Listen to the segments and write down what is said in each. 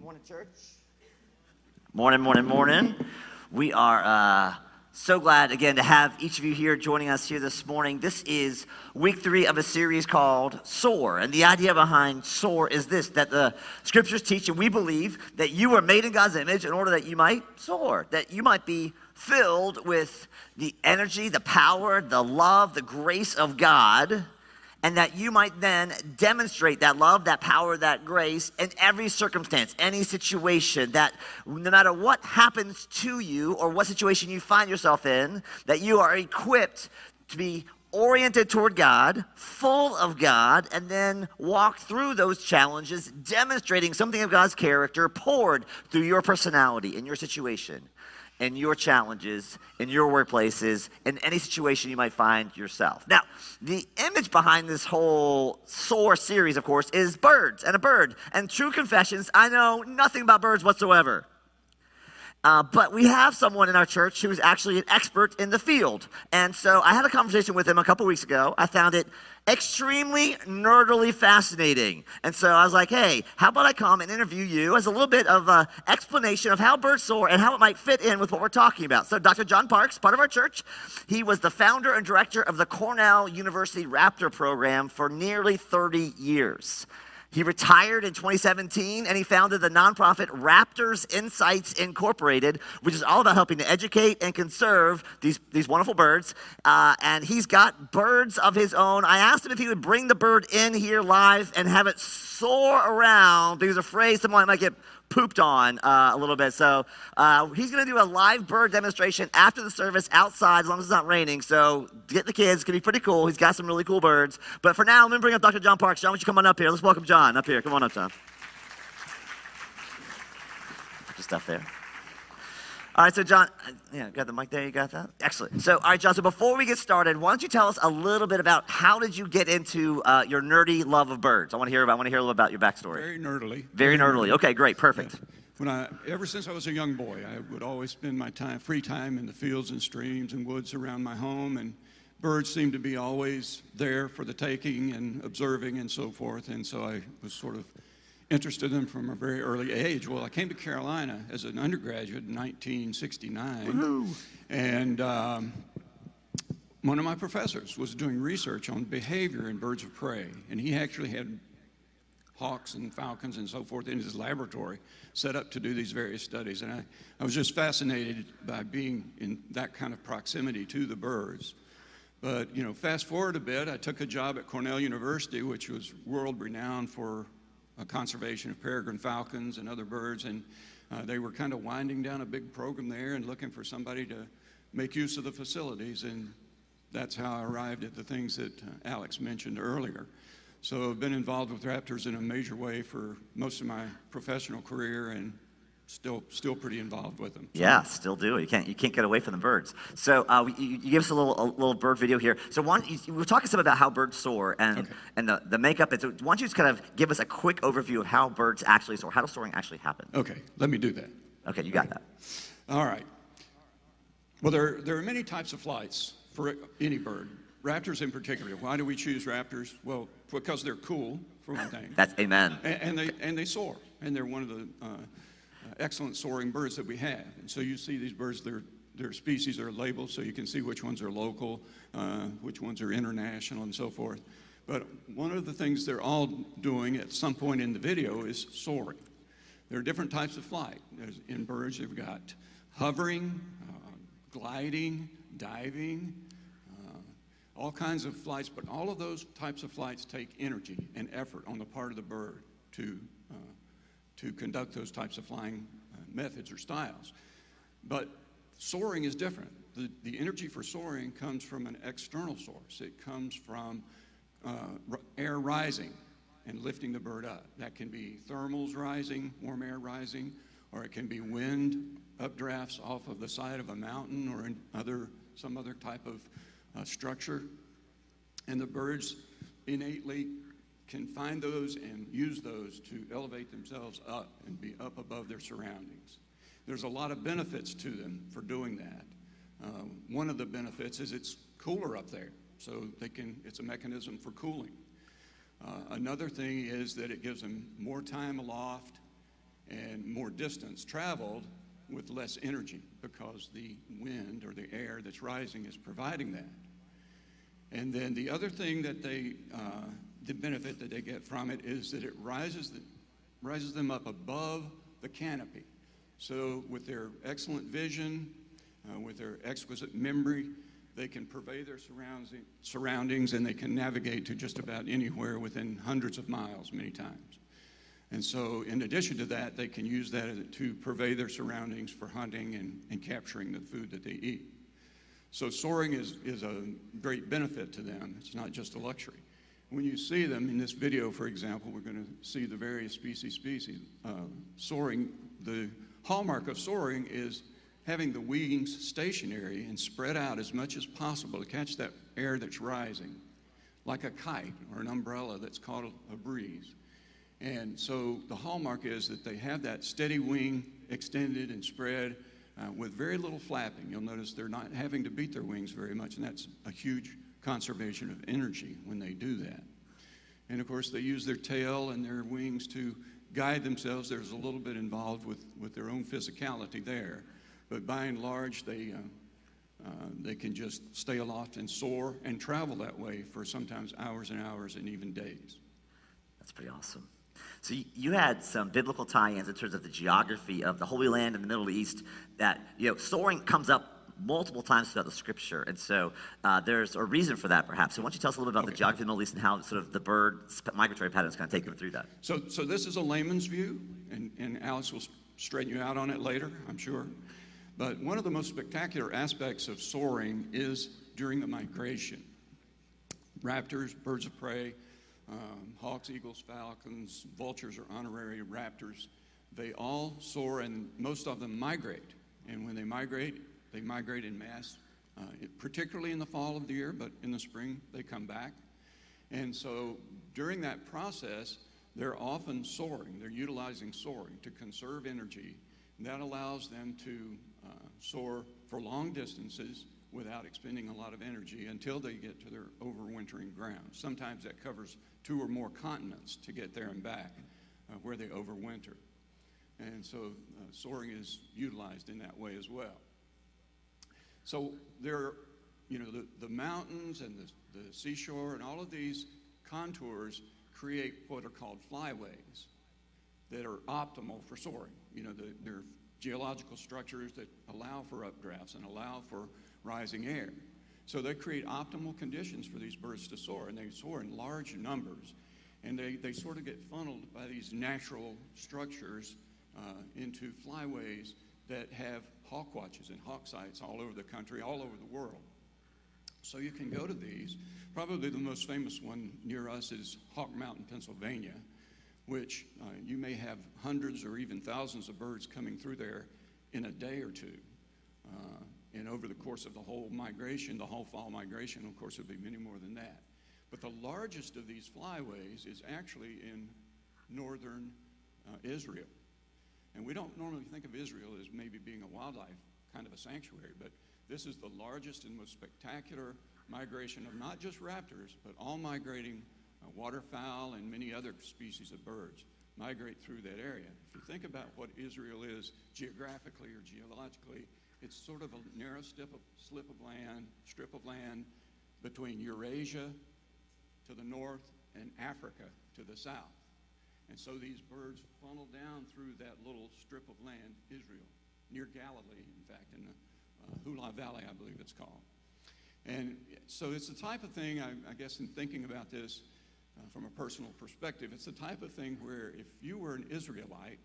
Good morning, church. Morning, morning, morning. We are uh, so glad again to have each of you here joining us here this morning. This is week three of a series called Soar. And the idea behind Soar is this that the scriptures teach, and we believe that you are made in God's image in order that you might soar, that you might be filled with the energy, the power, the love, the grace of God and that you might then demonstrate that love, that power, that grace in every circumstance, any situation, that no matter what happens to you or what situation you find yourself in, that you are equipped to be oriented toward God, full of God, and then walk through those challenges, demonstrating something of God's character poured through your personality in your situation in your challenges, in your workplaces, in any situation you might find yourself. Now, the image behind this whole SOAR series, of course, is birds and a bird. And true confessions, I know nothing about birds whatsoever. Uh, but we have someone in our church who is actually an expert in the field. And so I had a conversation with him a couple weeks ago. I found it extremely nerdily fascinating. And so I was like, hey, how about I come and interview you as a little bit of an explanation of how birds soar and how it might fit in with what we're talking about. So Dr. John Parks, part of our church, he was the founder and director of the Cornell University Raptor program for nearly 30 years. He retired in 2017 and he founded the nonprofit Raptors Insights Incorporated, which is all about helping to educate and conserve these, these wonderful birds. Uh, and he's got birds of his own. I asked him if he would bring the bird in here live and have it soar around because afraid someone might get pooped on uh, a little bit. So uh, he's going to do a live bird demonstration after the service outside, as long as it's not raining. So get the kids; it's going to be pretty cool. He's got some really cool birds. But for now, let me bring up Dr. John Parks. John, why don't you come on up here? Let's welcome John up here. Come on up, John. Put your stuff there. All right, so John, yeah, got the mic there. You got that? Excellent. So, all right, John. So before we get started, why don't you tell us a little bit about how did you get into uh, your nerdy love of birds? I want to hear about. I want to hear a little about your backstory. Very nerdily. Very, Very nerdily. nerdily. Okay, great, perfect. Yes. When I, ever since I was a young boy, I would always spend my time, free time, in the fields and streams and woods around my home, and birds seemed to be always there for the taking and observing and so forth. And so I was sort of interested in them from a very early age. Well, I came to Carolina as an undergraduate in 1969, Woo-hoo. and um, one of my professors was doing research on behavior in birds of prey, and he actually had hawks and falcons and so forth in his laboratory set up to do these various studies. And I, I was just fascinated by being in that kind of proximity to the birds. But, you know, fast forward a bit, I took a job at Cornell University, which was world renowned for conservation of peregrine falcons and other birds. And uh, they were kind of winding down a big program there and looking for somebody to make use of the facilities. And that's how I arrived at the things that uh, Alex mentioned earlier. So I've been involved with Raptors in a major way for most of my professional career and still still pretty involved with them. So. Yeah, still do. You can't you can't get away from the birds. So uh, you, you, give us a little a little bird video here. So one, you, we're talking some about how birds soar and okay. and the, the makeup. And so why don't you just kind of give us a quick overview of how birds actually soar? How does soaring actually happen? Okay, let me do that. Okay, you got that. All right. Well, there there are many types of flights for any bird. Raptors in particular. Why do we choose raptors? Well, because they're cool, for one thing. That's amen. And, and they and they soar, and they're one of the uh, excellent soaring birds that we have. And so you see these birds, their, their species are labeled so you can see which ones are local, uh, which ones are international, and so forth. But one of the things they're all doing at some point in the video is soaring. There are different types of flight. There's, in birds, you've got hovering, uh, gliding, diving, uh, all kinds of flights, but all of those types of flights take energy and effort on the part of the bird to to conduct those types of flying uh, methods or styles. But soaring is different. The, the energy for soaring comes from an external source. It comes from uh, air rising and lifting the bird up. That can be thermals rising, warm air rising, or it can be wind updrafts off of the side of a mountain or in other, some other type of uh, structure. And the birds innately can find those and use those to elevate themselves up and be up above their surroundings. There's a lot of benefits to them for doing that. Uh, one of the benefits is it's cooler up there, so they can. It's a mechanism for cooling. Uh, another thing is that it gives them more time aloft and more distance traveled with less energy because the wind or the air that's rising is providing that. And then the other thing that they, uh, the benefit that they get from it is that it rises, the, rises them up above the canopy. So with their excellent vision, uh, with their exquisite memory, they can purvey their surroundings and they can navigate to just about anywhere within hundreds of miles many times. And so, in addition to that, they can use that to purvey their surroundings for hunting and, and capturing the food that they eat. So, soaring is, is a great benefit to them. It's not just a luxury. When you see them in this video, for example, we're going to see the various species species uh, soaring. The hallmark of soaring is having the wings stationary and spread out as much as possible to catch that air that's rising, like a kite or an umbrella that's caught a breeze. And so the hallmark is that they have that steady wing extended and spread uh, with very little flapping. You'll notice they're not having to beat their wings very much, and that's a huge conservation of energy when they do that. And of course, they use their tail and their wings to guide themselves. There's a little bit involved with, with their own physicality there. But by and large, they, uh, uh, they can just stay aloft and soar and travel that way for sometimes hours and hours and even days. That's pretty awesome. So you had some biblical tie-ins in terms of the geography of the Holy Land in the Middle East. That you know, soaring comes up multiple times throughout the Scripture, and so uh, there's a reason for that, perhaps. So why don't you tell us a little bit about okay. the geography of the Middle East and how sort of the bird migratory patterns kind of take them through that? So, so this is a layman's view, and, and Alex will straighten you out on it later, I'm sure. But one of the most spectacular aspects of soaring is during the migration. Raptors, birds of prey, um, hawks, eagles, falcons, vultures, are honorary raptors, they all soar and most of them migrate. And when they migrate, they migrate in mass, uh, particularly in the fall of the year, but in the spring they come back. And so during that process, they're often soaring. They're utilizing soaring to conserve energy. And that allows them to uh, soar for long distances without expending a lot of energy until they get to their overwintering ground. Sometimes that covers two or more continents to get there and back uh, where they overwinter. And so uh, soaring is utilized in that way as well. So there you know, the, the mountains and the, the seashore and all of these contours create what are called flyways that are optimal for soaring. You know, the, they're geological structures that allow for updrafts and allow for rising air. So they create optimal conditions for these birds to soar, and they soar in large numbers. And they, they sort of get funneled by these natural structures uh, into flyways that have hawk watches and hawk sites all over the country, all over the world. So you can go to these. Probably the most famous one near us is Hawk Mountain, Pennsylvania, which uh, you may have hundreds or even thousands of birds coming through there in a day or two. Uh, and over the course of the whole migration, the whole fall migration, of course, it would be many more than that. But the largest of these flyways is actually in northern uh, Israel. And we don't normally think of Israel as maybe being a wildlife kind of a sanctuary, but this is the largest and most spectacular migration of not just raptors, but all migrating uh, waterfowl and many other species of birds migrate through that area. If you think about what Israel is geographically or geologically, it's sort of a narrow of, slip of land, strip of land between Eurasia to the north and Africa to the south. And so these birds funnel down through that little strip of land, Israel, near Galilee, in fact, in the uh, Hula Valley, I believe it's called. And so it's the type of thing, I, I guess, in thinking about this uh, from a personal perspective, it's the type of thing where if you were an Israelite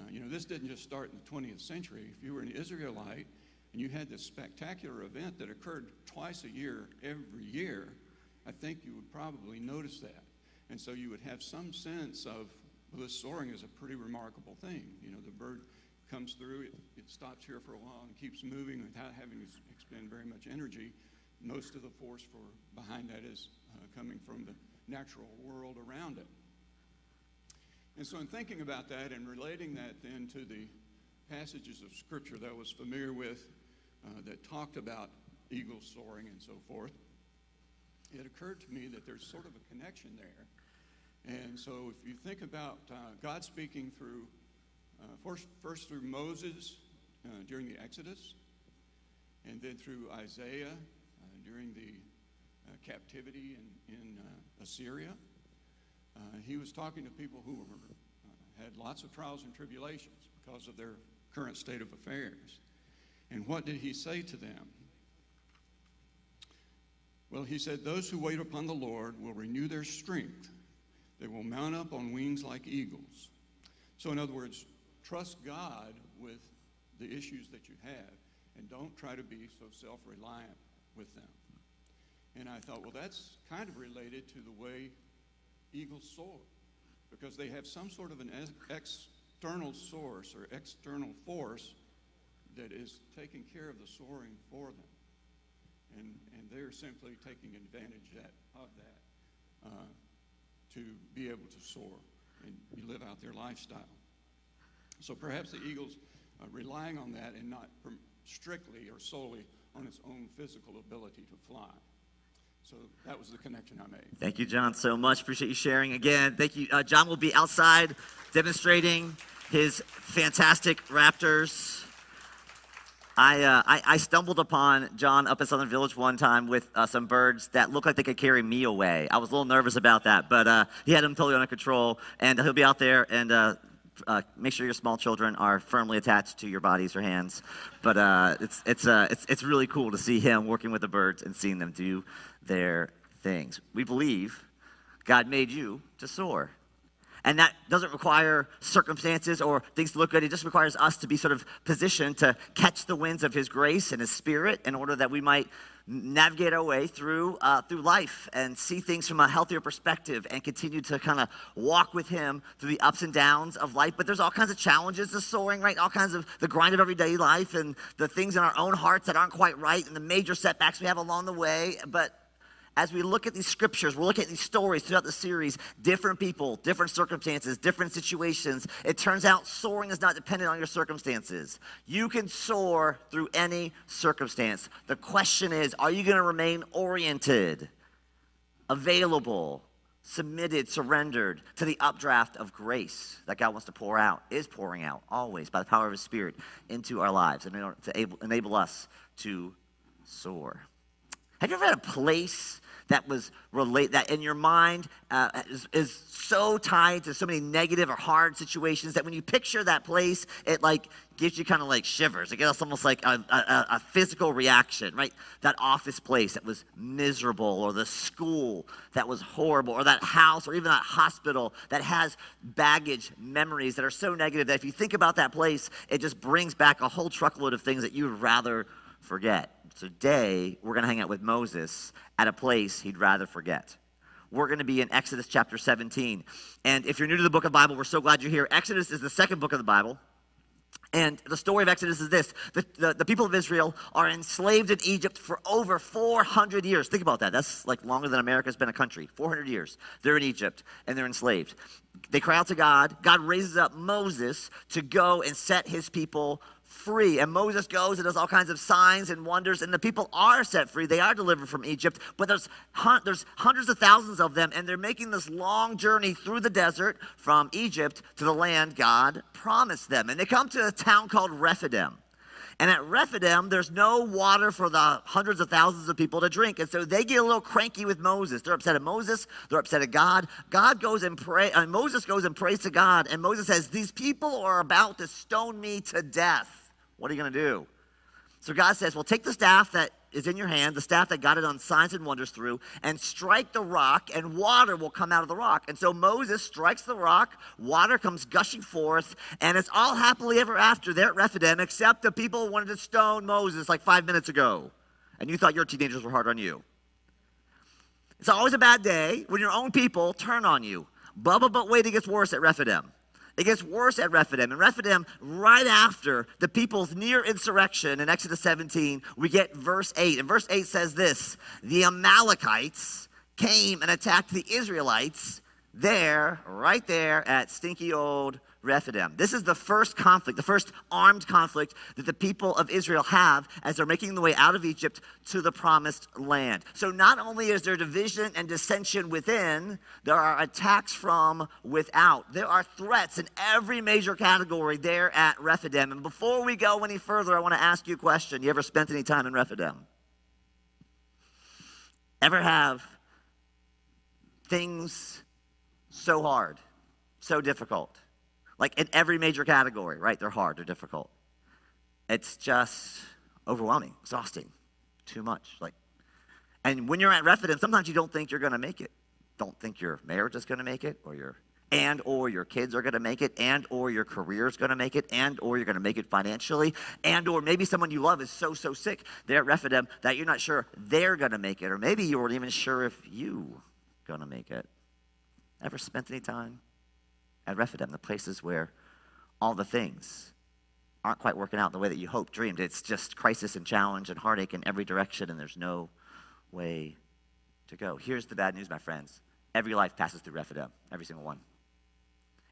uh, you know, this didn't just start in the 20th century. If you were an Israelite and you had this spectacular event that occurred twice a year, every year, I think you would probably notice that. And so you would have some sense of, well, this soaring is a pretty remarkable thing. You know, the bird comes through, it, it stops here for a while and keeps moving without having to expend very much energy. Most of the force for behind that is uh, coming from the natural world around it. And so, in thinking about that and relating that then to the passages of Scripture that I was familiar with uh, that talked about eagles soaring and so forth, it occurred to me that there's sort of a connection there. And so, if you think about uh, God speaking through Uh, first, first through Moses uh, during the Exodus, and then through Isaiah uh, during the uh, captivity in, in Assyria. He was talking to people who were, had lots of trials and tribulations because of their current state of affairs. And what did he say to them? Well, he said, Those who wait upon the Lord will renew their strength. They will mount up on wings like eagles. So, in other words, trust God with the issues that you have and don't try to be so self reliant with them. And I thought, well, that's kind of related to the way eagles soar because they have some sort of an external source or external force that is taking care of the soaring for them. And, and they're simply taking advantage of that uh, to be able to soar and live out their lifestyle. So perhaps the eagle's uh, relying on that and not strictly or solely on its own physical ability to fly. So that was the connection I made. Thank you, John, so much. Appreciate you sharing again. Thank you. Uh, John will be outside demonstrating his fantastic Raptors. I, uh, I, I, stumbled upon John up at Southern Village one time with uh, some birds that looked like they could carry me away. I was a little nervous about that, but uh, he had them totally under control, and he'll be out there and uh, uh, make sure your small children are firmly attached to your bodies or hands. But uh, it's, it's, it's, it's really cool to see him working with the birds and seeing them do their things. We believe God made you to soar. And that doesn't require circumstances or things to look good. It just requires us to be sort of positioned to catch the winds of His grace and His Spirit in order that we might navigate our way through uh, through life and see things from a healthier perspective and continue to kind of walk with him through the ups and downs of life. But there's all kinds of challenges to soaring right? All kinds of the grind of everyday life and the things in our own hearts that aren't quite right and the major setbacks we have along the way. But as we look at these scriptures, we're looking at these stories throughout the series, different people, different circumstances, different situations. It turns out soaring is not dependent on your circumstances. You can soar through any circumstance. The question is are you going to remain oriented, available, submitted, surrendered to the updraft of grace that God wants to pour out, is pouring out always by the power of His Spirit into our lives and to enable us to soar? Have you ever had a place that was relate that in your mind uh, is, is so tied to so many negative or hard situations that when you picture that place, it like gives you kind of like shivers. It gets almost like a, a, a physical reaction, right? That office place that was miserable, or the school that was horrible, or that house, or even that hospital that has baggage memories that are so negative that if you think about that place, it just brings back a whole truckload of things that you would rather forget. Today, we're going to hang out with Moses at a place he'd rather forget. We're going to be in Exodus chapter 17. And if you're new to the book of Bible, we're so glad you're here. Exodus is the second book of the Bible. And the story of Exodus is this the, the, the, people of Israel are enslaved in Egypt for over 400 years. Think about that. That's like longer than America's been a country. 400 years. They're in Egypt and they're enslaved. They cry out to God. God raises up Moses to go and set his people free. And Moses goes and does all kinds of signs and wonders, and the people are set free. They are delivered from Egypt, but there's, there's hundreds of thousands of them, and they're making this long journey through the desert from Egypt to the land God promised them. And they come to a town called Rephidim. And at Rephidim, there's no water for the hundreds of thousands of people to drink. And so they get a little cranky with Moses. They're upset at Moses. They're upset at God. God goes and pray, and Moses goes and prays to God. And Moses says, These people are about to stone me to death. What are you going to do? So God says, Well, take the staff that is in your hand, the staff that God had done signs and wonders through, and strike the rock, and water will come out of the rock. And so Moses strikes the rock, water comes gushing forth, and it's all happily ever after there at Rephidim, except the people wanted to stone Moses like five minutes ago. And you thought your teenagers were hard on you. It's always a bad day when your own people turn on you. Bubba, but wait, it gets worse at Rephidim. It gets worse at Rephidim. And Rephidim, right after the people's near insurrection in Exodus 17, we get verse 8. And verse 8 says this The Amalekites came and attacked the Israelites there, right there at stinky old Rephidim. This is the first conflict, the first armed conflict that the people of Israel have as they're making the way out of Egypt to the promised land. So not only is there division and dissension within, there are attacks from without. There are threats in every major category there at Rephidim. And before we go any further, I want to ask you a question. You ever spent any time in Rephidim? Ever have things so hard, so difficult? Like in every major category, right? They're hard, they're difficult. It's just overwhelming, exhausting, too much. Like, and when you're at Rephidim, sometimes you don't think you're going to make it. Don't think your marriage is going to make it, or your and or your kids are going to make it and or your career is going to make it and or you're going to make it financially and or maybe someone you love is so so sick they're at rephidim that you're not sure they're going to make it or maybe you weren't even sure if you going to make it ever spent any time at Rephidim, the places where all the things aren't quite working out the way that you hoped, dreamed. It's just crisis and challenge and heartache in every direction, and there's no way to go. Here's the bad news, my friends. Every life passes through Rephidim, every single one.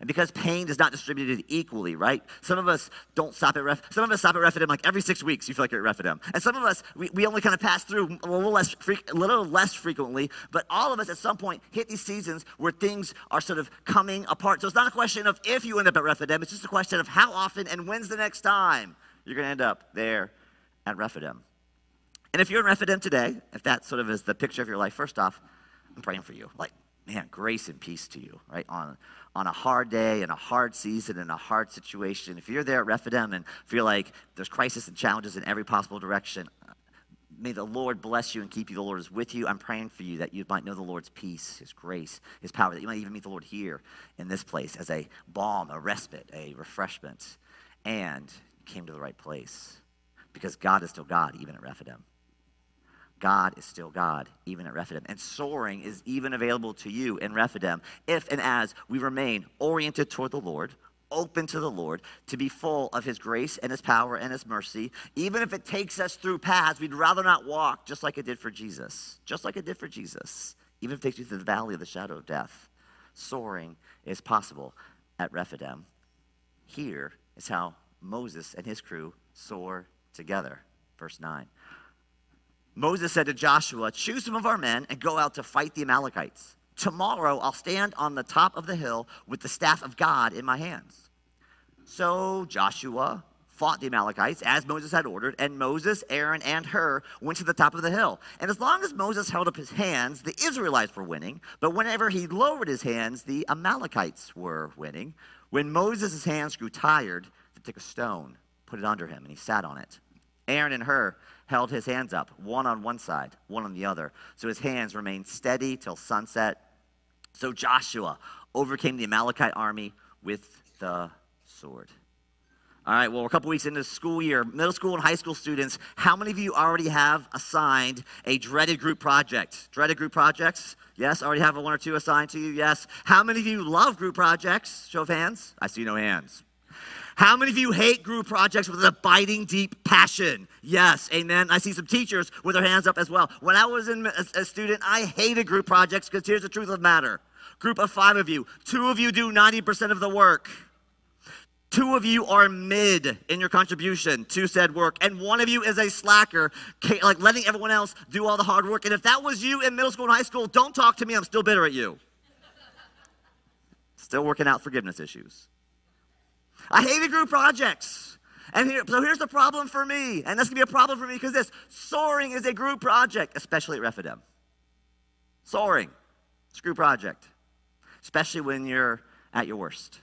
And because pain is not distributed equally, right? Some of us don't stop at ref. Some of us stop at Rephidim like every six weeks. You feel like you're at Rephidim, and some of us we, we only kind of pass through a little less, a little less frequently. But all of us at some point hit these seasons where things are sort of coming apart. So it's not a question of if you end up at Rephidim. It's just a question of how often and when's the next time you're going to end up there at Rephidim. And if you're in Rephidim today, if that sort of is the picture of your life, first off, I'm praying for you. Like man, grace and peace to you, right? On, on a hard day, and a hard season, and a hard situation. If you're there at Rephidim and feel like there's crisis and challenges in every possible direction, uh, may the Lord bless you and keep you. The Lord is with you. I'm praying for you that you might know the Lord's peace, His grace, His power, that you might even meet the Lord here in this place as a balm, a respite, a refreshment. And came to the right place because God is still God, even at Rephidim. God is still God, even at Rephidim. And soaring is even available to you in Rephidim if and as we remain oriented toward the Lord, open to the Lord, to be full of His grace and His power and His mercy. Even if it takes us through paths we'd rather not walk, just like it did for Jesus. Just like it did for Jesus. Even if it takes you through the valley of the shadow of death. Soaring is possible at Rephidim. Here is how Moses and his crew soar together. Verse 9. Moses said to Joshua, Choose some of our men and go out to fight the Amalekites. Tomorrow I'll stand on the top of the hill with the staff of God in my hands. So Joshua fought the Amalekites as Moses had ordered, and Moses, Aaron, and Hur went to the top of the hill. And as long as Moses held up his hands, the Israelites were winning. But whenever he lowered his hands, the Amalekites were winning. When Moses' hands grew tired, they took a stone, put it under him, and he sat on it. Aaron and Hur held his hands up, one on one side, one on the other. So his hands remained steady till sunset. So Joshua overcame the Amalekite army with the sword. All right, well, we're a couple weeks into the school year. Middle school and high school students, how many of you already have assigned a dreaded group project? Dreaded group projects? Yes, already have one or two assigned to you? Yes. How many of you love group projects? Show of hands. I see no hands. How many of you hate group projects with a biting deep passion? Yes, amen. I see some teachers with their hands up as well. When I was in, a, a student, I hated group projects because here's the truth of the matter. Group of five of you, two of you do 90% of the work. Two of you are mid in your contribution to said work, and one of you is a slacker, like letting everyone else do all the hard work. And if that was you in middle school and high school, don't talk to me. I'm still bitter at you. Still working out forgiveness issues. I hated group projects. And here, so here's the problem for me, and that's gonna be a problem for me because this soaring is a group project, especially at Rephidim. Soaring, it's a group project, especially when you're at your worst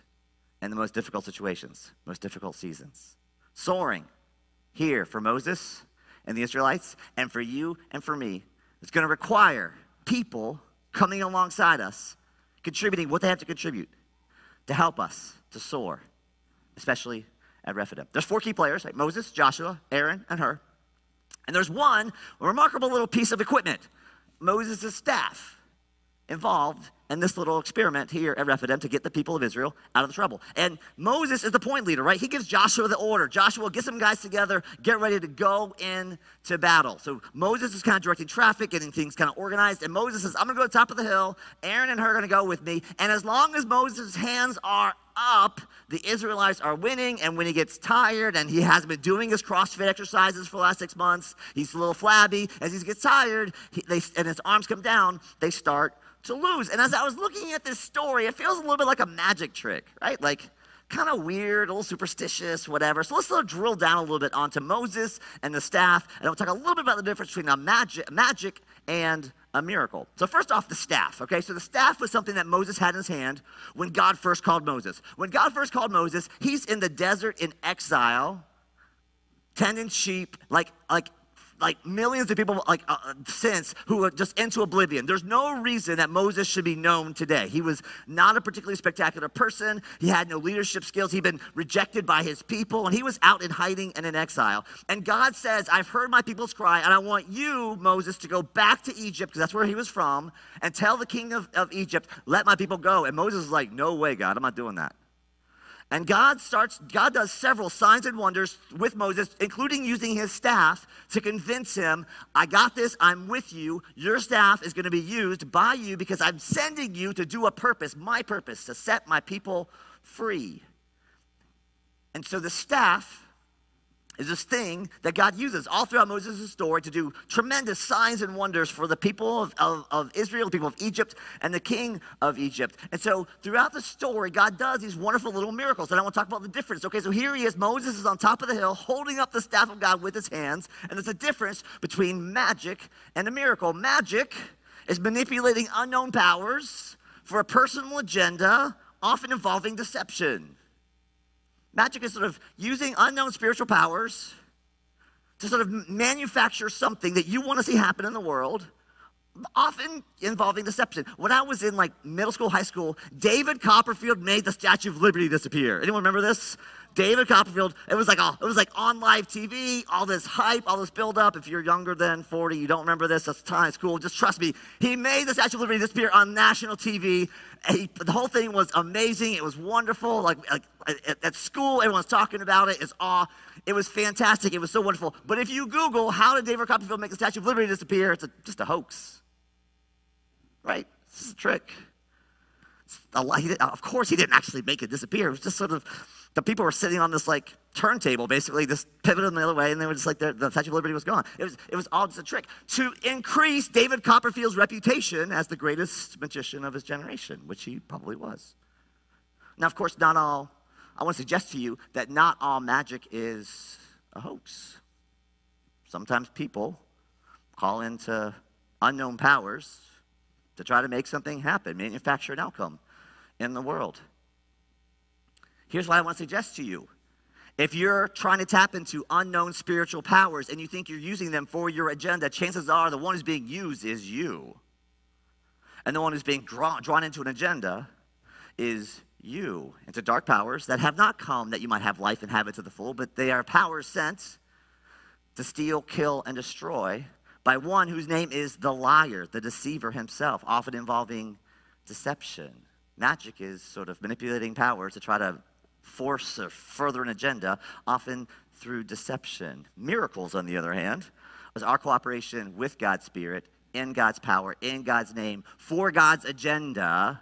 and the most difficult situations, most difficult seasons. Soaring here for Moses and the Israelites, and for you and for me, it's gonna require people coming alongside us, contributing what they have to contribute to help us to soar especially at Rephidim. There's four key players right? Moses, Joshua, Aaron, and Hur. And there's one remarkable little piece of equipment Moses' staff involved in this little experiment here at Rephidim to get the people of Israel out of the trouble. And Moses is the point leader, right? He gives Joshua the order. Joshua, get some guys together, get ready to go into battle. So Moses is kind of directing traffic, getting things kind of organized. And Moses says, I'm going to go to the top of the hill. Aaron and Hur are going to go with me. And as long as Moses' hands are up, the Israelites are winning. And when he gets tired and he has been doing his CrossFit exercises for the last six months, he's a little flabby. As he gets tired he, they, and his arms come down, they start to lose. And as I was looking at this story, it feels a little bit like a magic trick, right? Like kind of weird, a little superstitious, whatever. So let's drill down a little bit onto Moses and the staff, and we'll talk a little bit about the difference between a magic, magic and a miracle. So first off, the staff. Okay, so the staff was something that Moses had in his hand when God first called Moses. When God first called Moses, he's in the desert in exile, tending sheep, like like like millions of people like uh, since who are just into oblivion. There's no reason that Moses should be known today. He was not a particularly spectacular person. He had no leadership skills. He'd been rejected by his people, and he was out in hiding and in exile. And God says, "I've heard my people's cry, and I want you, Moses, to go back to Egypt because that's where he was from, and tell the king of, of Egypt, let my people go." And Moses is like, "No way, God, I'm not doing that." And God starts, God does several signs and wonders with Moses, including using his staff to convince him, I got this, I'm with you. Your staff is going to be used by you because I'm sending you to do a purpose, my purpose, to set my people free. And so the staff is this thing that God uses all throughout Moses' story to do tremendous signs and wonders for the people of, of, of, Israel, the people of Egypt, and the king of Egypt. And so throughout the story, God does these wonderful little miracles. And I want to talk about the difference. Okay, so here he is. Moses is on top of the hill holding up the staff of God with his hands. And there's a difference between magic and a miracle. Magic is manipulating unknown powers for a personal agenda, often involving deception. Magic is sort of using unknown spiritual powers to sort of manufacture something that you want to see happen in the world, often involving deception. When I was in like middle school, high school, David Copperfield made the Statue of Liberty disappear. Anyone remember this? David Copperfield, it was like it was like on live TV, all this hype, all this buildup. If you're younger than 40, you don't remember this, that's time, it's cool. Just trust me. He made the Statue of Liberty disappear on national TV. He, the whole thing was amazing. It was wonderful. Like, like at, at school, everyone's talking about it. It's awe. It was fantastic. It was so wonderful. But if you Google how did David Copperfield make the Statue of Liberty disappear, it's a, just a hoax. Right? This is a trick. Of course, he didn't actually make it disappear. It was just sort of the people were sitting on this like turntable, basically, just pivoted the other way, and they were just like, the Statue of Liberty was gone. It was, it was all just a trick to increase David Copperfield's reputation as the greatest magician of his generation, which he probably was. Now, of course, not all, I want to suggest to you that not all magic is a hoax. Sometimes people call into unknown powers to try to make something happen, manufacture an outcome in the world. Here's what I want to suggest to you. If you're trying to tap into unknown spiritual powers and you think you're using them for your agenda, chances are the one who's being used is you. And the one who's being drawn, drawn into an agenda is you into dark powers that have not come that you might have life and have it to the full, but they are powers sent to steal, kill, and destroy by one whose name is the liar, the deceiver himself, often involving deception. Magic is sort of manipulating powers to try to force or further an agenda, often through deception. Miracles, on the other hand, is our cooperation with God's Spirit, in God's power, in God's name, for God's agenda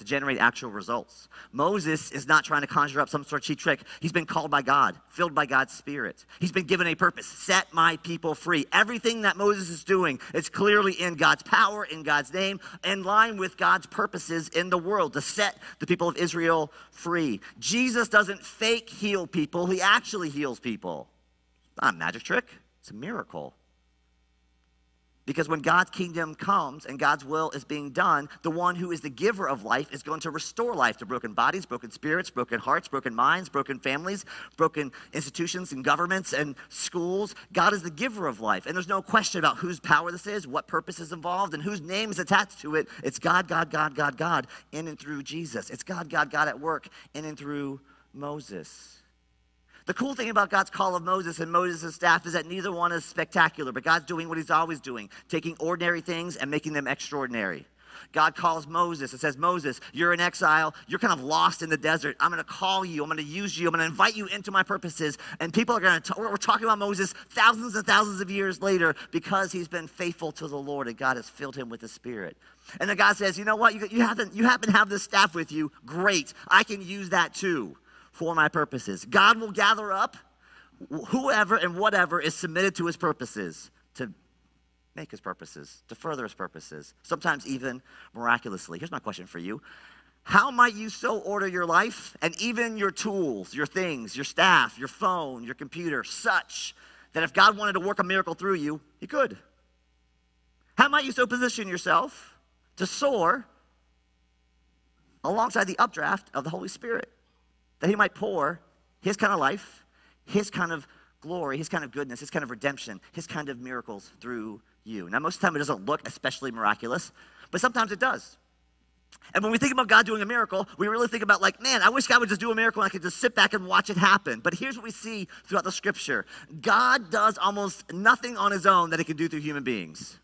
to generate actual results. Moses is not trying to conjure up some sort of cheap trick. He's been called by God, filled by God's Spirit. He's been given a purpose set my people free. Everything that Moses is doing is clearly in God's power, in God's name, in line with God's purposes in the world to set the people of Israel free. Jesus doesn't fake heal people, he actually heals people. It's not a magic trick, it's a miracle. Because when God's kingdom comes and God's will is being done, the one who is the giver of life is going to restore life to broken bodies, broken spirits, broken hearts, broken minds, broken families, broken institutions and governments and schools. God is the giver of life. And there's no question about whose power this is, what purpose is involved, and whose name is attached to it. It's God, God, God, God, God, in and through Jesus. It's God, God, God at work in and through Moses. The cool thing about God's call of Moses and Moses' staff is that neither one is spectacular, but God's doing what he's always doing, taking ordinary things and making them extraordinary. God calls Moses. It says, Moses, you're in exile. You're kind of lost in the desert. I'm going to call you. I'm going to use you. I'm going to invite you into my purposes. And people are going to, we're talking about Moses thousands and thousands of years later because he's been faithful to the Lord and God has filled him with the Spirit. And the God says, you know what? You, you, happen, you happen to have this staff with you. Great. I can use that too for my purposes. God will gather up whoever and whatever is submitted to his purposes to make his purposes, to further his purposes, sometimes even miraculously. Here's my question for you How might you so order your life and even your tools, your things, your staff, your phone, your computer, such that if God wanted to work a miracle through you, he could? How might you so position yourself to soar alongside the updraft of the Holy Spirit that he might pour his kind of life, his kind of glory, his kind of goodness, his kind of redemption, his kind of miracles through you. Now, most of the time it doesn't look especially miraculous, but sometimes it does. And when we think about God doing a miracle, we really think about, like, man, I wish God would just do a miracle and I could just sit back and watch it happen. But here's what we see throughout the scripture God does almost nothing on his own that he can do through human beings.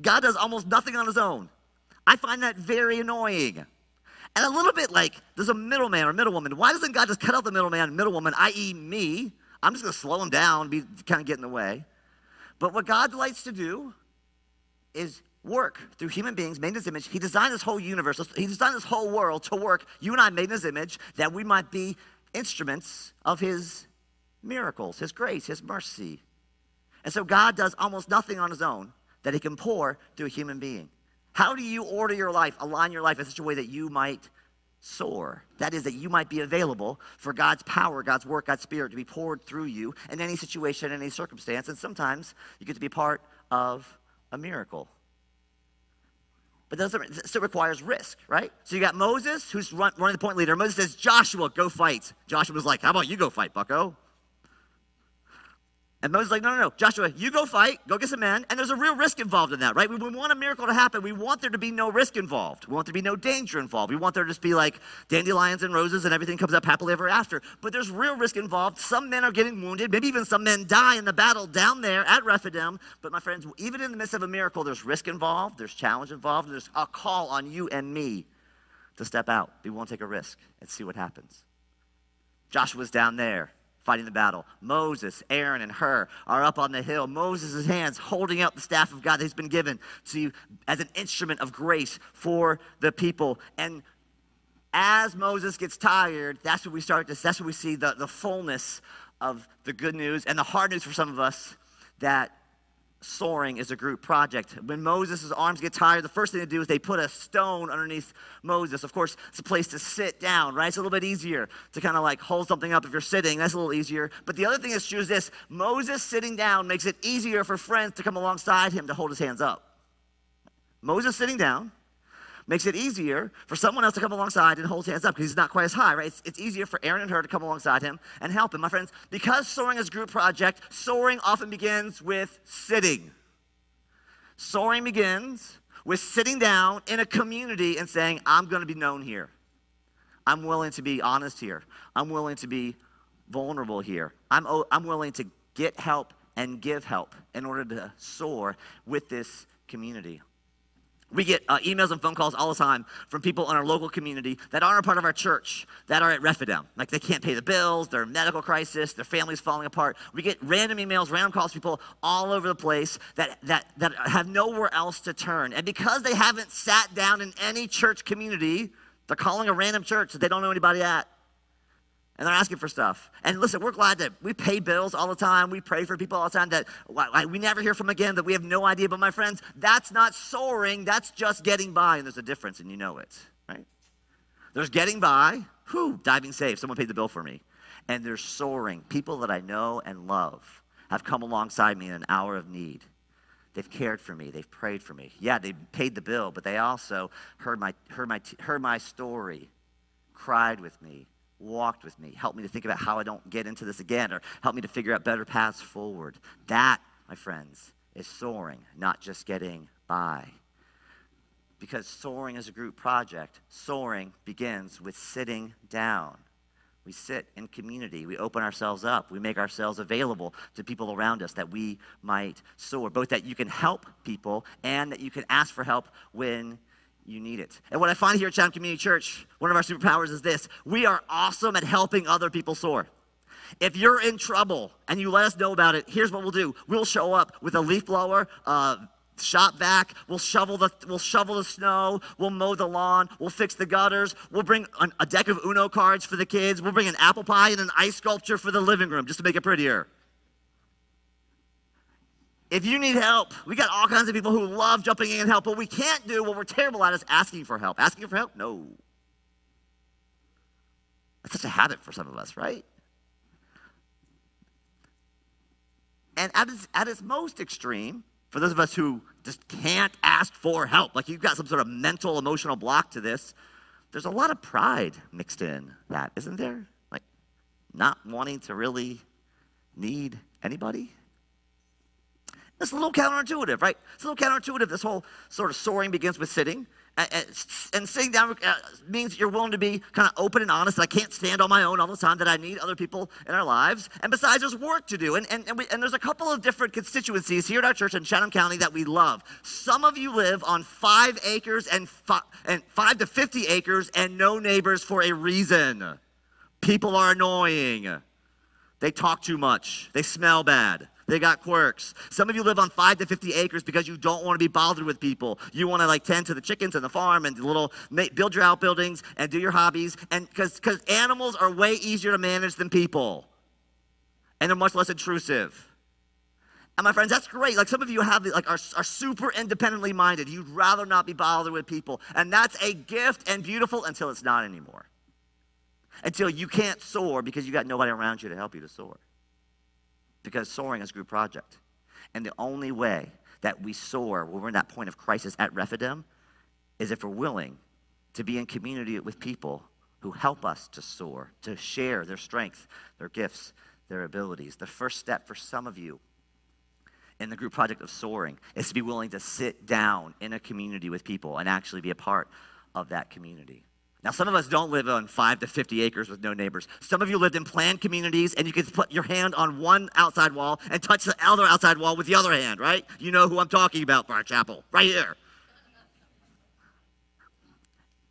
God does almost nothing on his own. I find that very annoying. And a little bit like there's a middleman or middlewoman. Why doesn't God just cut out the middleman and middlewoman, i.e., me? I'm just going to slow him down, be kind of get in the way. But what God likes to do is work through human beings made in his image. He designed this whole universe, he designed this whole world to work. You and I made in his image that we might be instruments of his miracles, his grace, his mercy. And so God does almost nothing on his own that he can pour through a human being. How do you order your life, align your life in such a way that you might soar? That is, that you might be available for God's power, God's work, God's spirit to be poured through you in any situation, in any circumstance. And sometimes you get to be part of a miracle. But that still requires risk, right? So you got Moses, who's run, running the point leader. Moses says, Joshua, go fight. Joshua was like, How about you go fight, bucko? And Moses is like, no, no, no. Joshua, you go fight, go get some men. And there's a real risk involved in that, right? We, we, want a miracle to happen. We want there to be no risk involved. We want there to be no danger involved. We want there to just be like dandelions and roses and everything comes up happily ever after. But there's real risk involved. Some men are getting wounded. Maybe even some men die in the battle down there at Rephidim. But my friends, even in the midst of a miracle, there's risk involved, there's challenge involved, there's a call on you and me to step out, We willing to take a risk and see what happens. Joshua's down there fighting the battle. Moses, Aaron, and Hur are up on the hill. Moses' hands holding out the staff of God that he's been given to you as an instrument of grace for the people. And as Moses gets tired, that's when we start this, that's when we see the, the fullness of the good news and the hard news for some of us that soaring is a group project. When Moses' arms get tired, the first thing they do is they put a stone underneath Moses. Of course, it's a place to sit down, right? It's a little bit easier to kind of like hold something up if you're sitting. That's a little easier. But the other thing is true is this Moses sitting down makes it easier for friends to come alongside him to hold his hands up. Moses sitting down makes it easier for someone else to come alongside and hold his hands up because he's not quite as high, right? It's, it's easier for Aaron and Hur to come alongside him and help him. My friends, because soaring is a group project, soaring often begins with sitting. Soaring begins with sitting down in a community and saying, I'm going to be known here. I'm willing to be honest here. I'm willing to be vulnerable here. I'm, I'm willing to get help and give help in order to soar with this community. We get uh, emails and phone calls all the time from people in our local community that aren't a part of our church, that are at Rephidim. Like they can't pay the bills, they're in medical crisis, their family's falling apart. We get random emails, random calls, people all over the place that, that, that have nowhere else to turn. And because they haven't sat down in any church community, they're calling a random church that they don't know anybody at and they're asking for stuff. And listen, we're glad that we pay bills all the time. We pray for people all the time that we never hear from again, that we have no idea. But my friends, that's not soaring. That's just getting by. And there's a difference, and you know it, right? There's getting by. Whew, diving safe. Someone paid the bill for me. And there's soaring. People that I know and love have come alongside me in an hour of need. They've cared for me. They've prayed for me. Yeah, they paid the bill, but they also heard my, heard my, heard my story, cried with me, walked with me, helped me to think about how I don't get into this again, or helped me to figure out better paths forward. That, my friends, is soaring, not just getting by. Because soaring is a group project. Soaring begins with sitting down. We sit in community. We open ourselves up. We make ourselves available to people around us that we might soar. Both that you can help people and that you can ask for help when you need it. And what I find here at Chatham Community Church, one of our superpowers is this we are awesome at helping other people soar. If you're in trouble and you let us know about it, here's what we'll do. We'll show up with a leaf blower, uh, shop vac. We'll shovel the we'll shovel the snow. We'll mow the lawn. We'll fix the gutters. We'll bring an, a deck of Uno cards for the kids. We'll bring an apple pie and an ice sculpture for the living room just to make it prettier. If you need help, we got all kinds of people who love jumping in and help, but we can't do what we're terrible at is asking for help. Asking for help? No. That's such a habit for some of us, right? And at its, at its most extreme, for those of us who just can't ask for help, like you've got some sort of mental, emotional block to this, there's a lot of pride mixed in that, isn't there? Like not wanting to really need anybody. It's a little counterintuitive, right? It's a little counterintuitive. This whole sort of soaring begins with sitting. And sitting down uh, means you're willing to be kind of open and honest. I can't stand on my own all the time, that I need other people in our lives. And besides, there's work to do. And, and, and, we, and there's a couple of different constituencies here at our church in Chatham County that we love. Some of you live on five acres and, fi- and five to 50 acres and no neighbors for a reason. People are annoying. They talk too much. They smell bad. They got quirks. Some of you live on five to 50 acres because you don't want to be bothered with people. You want to like tend to the chickens and the farm and the little, build your outbuildings and do your hobbies. And because animals are way easier to manage than people. And they're much less intrusive. And my friends, that's great. Like some of you have like are, are super independently minded. You'd rather not be bothered with people. And that's a gift and beautiful until it's not anymore. Until you can't soar because you got nobody around you to help you to soar because soaring is a group project. And the only way that we soar when we're in that point of crisis at Rephidim is if we're willing to be in community with people who help us to soar, to share their strength, their gifts, their abilities. The first step for some of you in the group project of soaring is to be willing to sit down in a community with people and actually be a part of that community. Now, some of us don't live on five to 50 acres with no neighbors. Some of you lived in planned communities and you can put your hand on one outside wall and touch the other outside wall with the other hand, right? You know who I'm talking about, Briar Chapel, right here.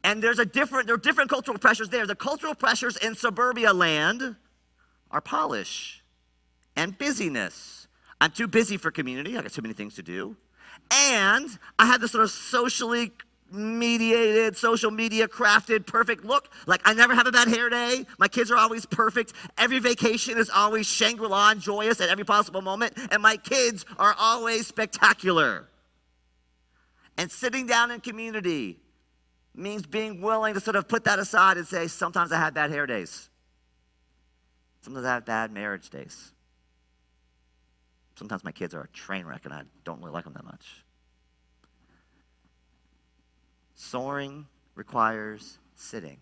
And there's a different, there are different cultural pressures there. The cultural pressures in suburbia land are polish and busyness. I'm too busy for community. I got too many things to do. And I have this sort of socially mediated, social media crafted, perfect look. Like I never have a bad hair day. My kids are always perfect. Every vacation is always Shangri La and joyous at every possible moment. And my kids are always spectacular. And sitting down in community means being willing to sort of put that aside and say, sometimes I have bad hair days. Sometimes I have bad marriage days. Sometimes my kids are a train wreck and I don't really like them that much. Soaring requires sitting.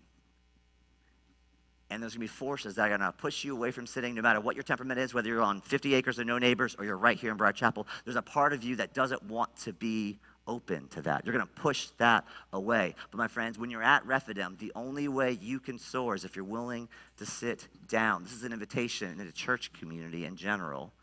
And there's going to be forces that are going to push you away from sitting no matter what your temperament is, whether you're on 50 acres or no neighbors or you're right here in Briar Chapel. There's a part of you that doesn't want to be open to that. You're going to push that away. But my friends, when you're at Rephidim, the only way you can soar is if you're willing to sit down. This is an invitation in church community in general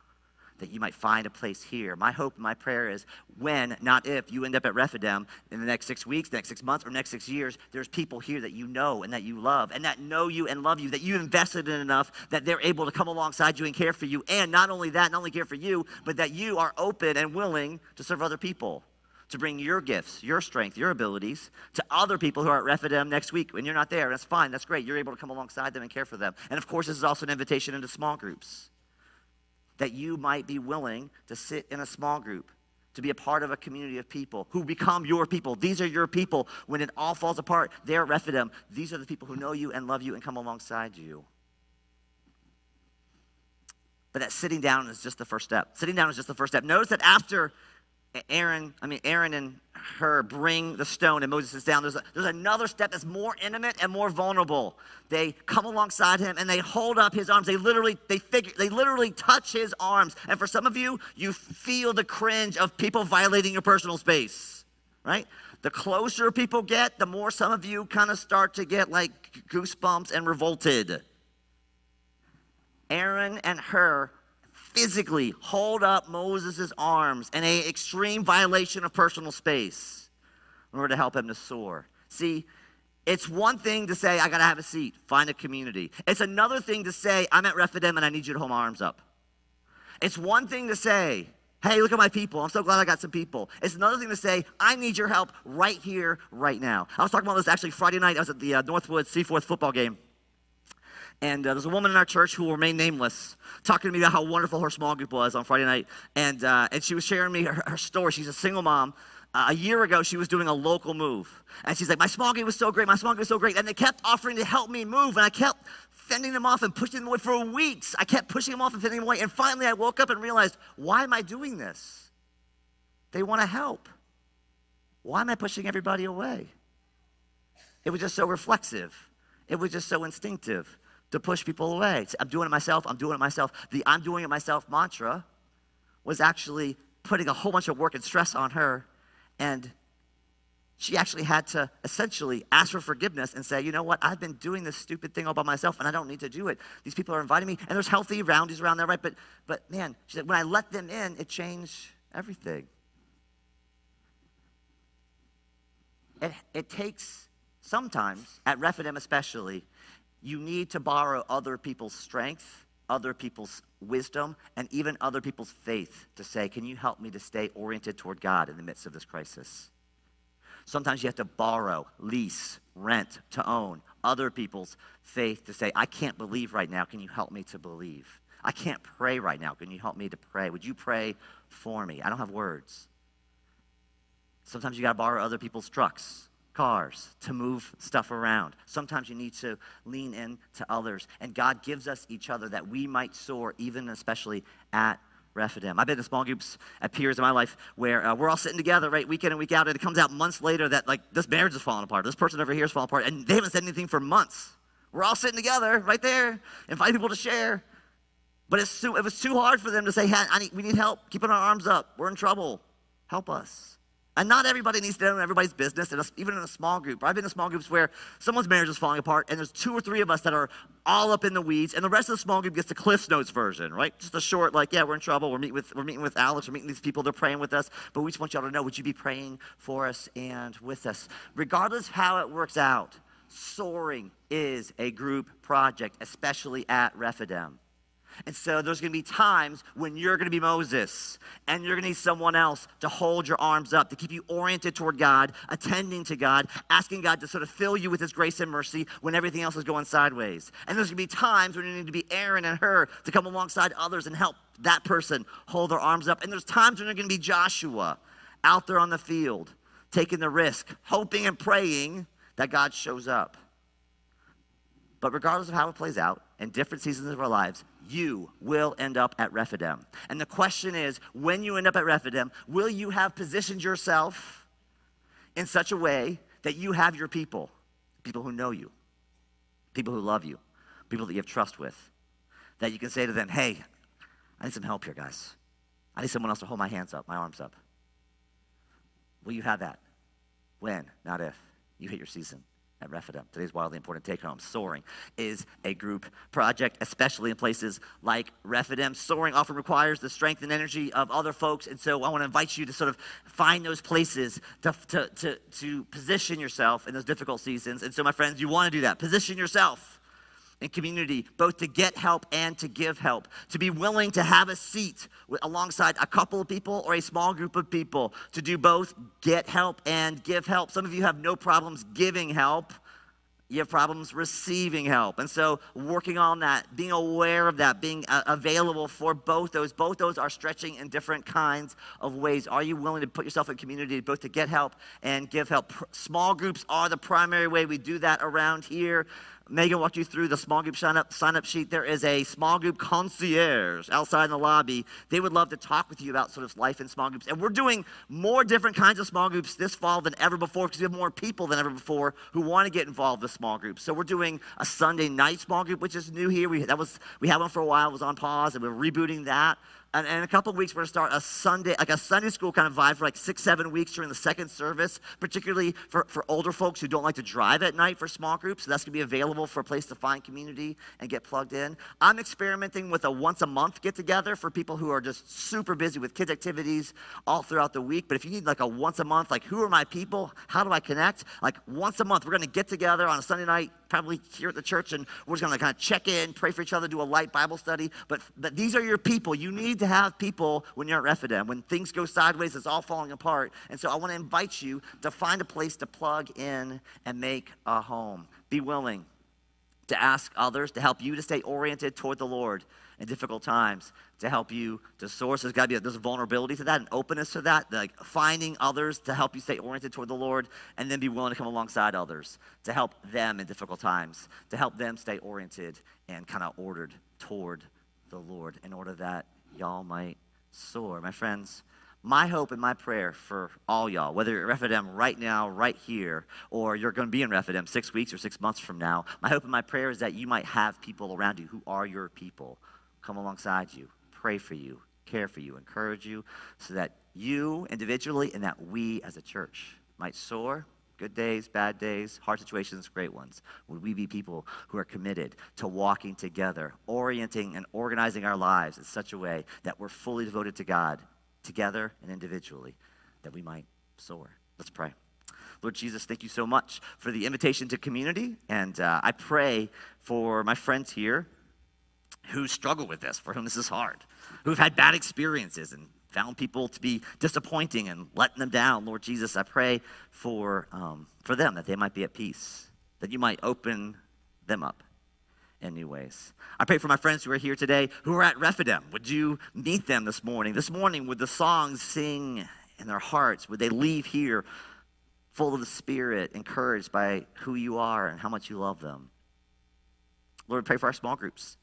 that you might find a place here. My hope my prayer is when, not if, you end up at Rephidim in the next six weeks, next six months, or next six years, there's people here that you know and that you love and that know you and love you, that you invested in enough that they're able to come alongside you and care for you. And not only that, not only care for you, but that you are open and willing to serve other people to bring your gifts, your strength, your abilities to other people who are at Rephidim next week. When you're not there, that's fine, that's great. You're able to come alongside them and care for them. And of course, this is also an invitation into small groups that you might be willing to sit in a small group, to be a part of a community of people who become your people. These are your people. When it all falls apart, they're Rephidim. These are the people who know you and love you and come alongside you. But that sitting down is just the first step. Sitting down is just the first step. Notice that after Aaron, I mean, Aaron and Hur bring the stone and Moses is down. There's, a, there's another step that's more intimate and more vulnerable. They come alongside him and they hold up his arms. They literally, they figure, they literally touch his arms. And for some of you, you feel the cringe of people violating your personal space, right? The closer people get, the more some of you kind of start to get like goosebumps and revolted. Aaron and Hur physically hold up Moses' arms in an extreme violation of personal space. in order to help him to soar. See, it's one thing to say, I gotta have a seat, find a community. It's another thing to say, I'm at Rephidim and I need you to hold my arms up. It's one thing to say, hey, look at my people. I'm so glad I got some people. It's another thing to say, I need your help right here, right now. I was talking about this actually Friday night. I was at the uh, Northwood Seaforth football game. And uh, there's a woman in our church who will remain nameless talking to me about how wonderful her small group was on Friday night. And, uh, and she was sharing me her, her story. She's a single mom. Uh, a year ago, she was doing a local move. And she's like, My small group was so great. My small group was so great. And they kept offering to help me move. And I kept fending them off and pushing them away for weeks. I kept pushing them off and fending them away. And finally, I woke up and realized, Why am I doing this? They want to help. Why am I pushing everybody away? It was just so reflexive. It was just so instinctive to push people away. I'm doing it myself, I'm doing it myself. The I'm doing it myself mantra was actually putting a whole bunch of work and stress on her. And she actually had to essentially ask for forgiveness and say, you know what, I've been doing this stupid thing all by myself and I don't need to do it. These people are inviting me, and there's healthy roundies around there, right? But, but man, she said, when I let them in, it changed everything. It, it takes sometimes, at Rephidim especially, you need to borrow other people's strength, other people's wisdom, and even other people's faith to say, Can you help me to stay oriented toward God in the midst of this crisis? Sometimes you have to borrow, lease, rent, to own other people's faith to say, I can't believe right now. Can you help me to believe? I can't pray right now. Can you help me to pray? Would you pray for me? I don't have words. Sometimes you got to borrow other people's trucks cars to move stuff around. Sometimes you need to lean in to others. And God gives us each other that we might soar, even especially at Rephidim. I've been in small groups at peers in my life where uh, we're all sitting together, right, week in and week out, and it comes out months later that, like, this marriage is falling apart. This person over here is falling apart, and they haven't said anything for months. We're all sitting together right there, inviting people to share. But it's too, it was too hard for them to say, hey, need, we need help, keeping our arms up. We're in trouble. Help us. And not everybody needs to know everybody's business, and even in a small group. I've been in small groups where someone's marriage is falling apart, and there's two or three of us that are all up in the weeds, and the rest of the small group gets the Cliff Notes version, right? Just a short, like, yeah, we're in trouble. We're meeting with we're meeting with Alex. We're meeting these people. They're praying with us, but we just want y'all to know: Would you be praying for us and with us, regardless how it works out? Soaring is a group project, especially at Rephidim. And so there's going to be times when you're going to be Moses and you're going to need someone else to hold your arms up, to keep you oriented toward God, attending to God, asking God to sort of fill you with His grace and mercy when everything else is going sideways. And there's going to be times when you need to be Aaron and Hur to come alongside others and help that person hold their arms up. And there's times when you're going to be Joshua out there on the field, taking the risk, hoping and praying that God shows up. But regardless of how it plays out, in different seasons of our lives, you will end up at Rephidim. And the question is when you end up at Rephidim, will you have positioned yourself in such a way that you have your people, people who know you, people who love you, people that you have trust with, that you can say to them, hey, I need some help here, guys. I need someone else to hold my hands up, my arms up. Will you have that? When, not if, you hit your season at Rephidim. Today's wildly important take home. Soaring is a group project, especially in places like Rephidim. Soaring often requires the strength and energy of other folks. And so I want to invite you to sort of find those places to, to, to, to position yourself in those difficult seasons. And so, my friends, you want to do that. Position yourself in community, both to get help and to give help, to be willing to have a seat alongside a couple of people or a small group of people, to do both get help and give help. Some of you have no problems giving help. You have problems receiving help. And so, working on that, being aware of that, being uh, available for both those, both those are stretching in different kinds of ways. Are you willing to put yourself in community both to get help and give help? Small groups are the primary way we do that around here. Megan walked you through the small group sign up, sign up sheet. There is a small group concierge outside in the lobby. They would love to talk with you about sort of life in small groups. And we're doing more different kinds of small groups this fall than ever before because we have more people than ever before who want to get involved with small groups. So we're doing a Sunday night small group, which is new here. We, that was, we had one for a while, it was on pause, and we're rebooting that and, in a couple weeks, we're going to start a Sunday, like a Sunday school kind of vibe for like six, seven weeks during the second service, particularly for, for older folks who don't like to drive at night for small groups. So that's going to be available for a place to find community and get plugged in. I'm experimenting with a once a month get together for people who are just super busy with kids' activities all throughout the week. But if you need like a once a month, like who are my people? How do I connect? Like once a month, we're going to get together on a Sunday night, probably here at the church, and we're just going to kind of check in, pray for each other, do a light Bible study. But, but these are your people. You need to have people when you're at Rephidim. When things go sideways, it's all falling apart. And so I want to invite you to find a place to plug in and make a home. Be willing to ask others to help you to stay oriented toward the Lord in difficult times, to help you to source. There's got to be a, there's a vulnerability to that, an openness to that, like finding others to help you stay oriented toward the Lord, and then be willing to come alongside others to help them in difficult times, to help them stay oriented and kind of ordered toward the Lord in order that y'all might soar. My friends, my hope and my prayer for all y'all, whether you're at Rephidim right now, right here, or you're going to be in Rephidim six weeks or six months from now, my hope and my prayer is that you might have people around you who are your people come alongside you, pray for you, care for you, encourage you, so that you individually and that we as a church might soar good days, bad days, hard situations, great ones? Would we be people who are committed to walking together, orienting and organizing our lives in such a way that we're fully devoted to God, together and individually, that we might soar? Let's pray. Lord Jesus, thank you so much for the invitation to community. And uh, I pray for my friends here who struggle with this, for whom this is hard, who've had bad experiences and found people to be disappointing and letting them down. Lord Jesus, I pray for, um, for them that they might be at peace, that you might open them up in new ways. I pray for my friends who are here today who are at Rephidim. Would you meet them this morning? This morning, would the songs sing in their hearts? Would they leave here full of the Spirit, encouraged by who you are and how much you love them? Lord, pray for our small groups.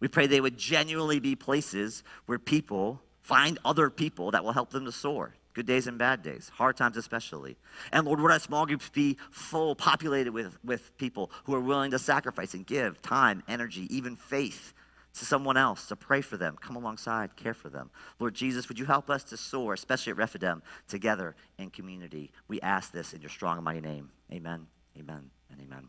We pray they would genuinely be places where people Find other people that will help them to soar. Good days and bad days, hard times especially. And Lord, would our small groups be full, populated with, with people who are willing to sacrifice and give time, energy, even faith to someone else to pray for them, come alongside, care for them. Lord Jesus, would you help us to soar, especially at Rephidim, together in community? We ask this in your strong and mighty name. Amen, amen, and amen.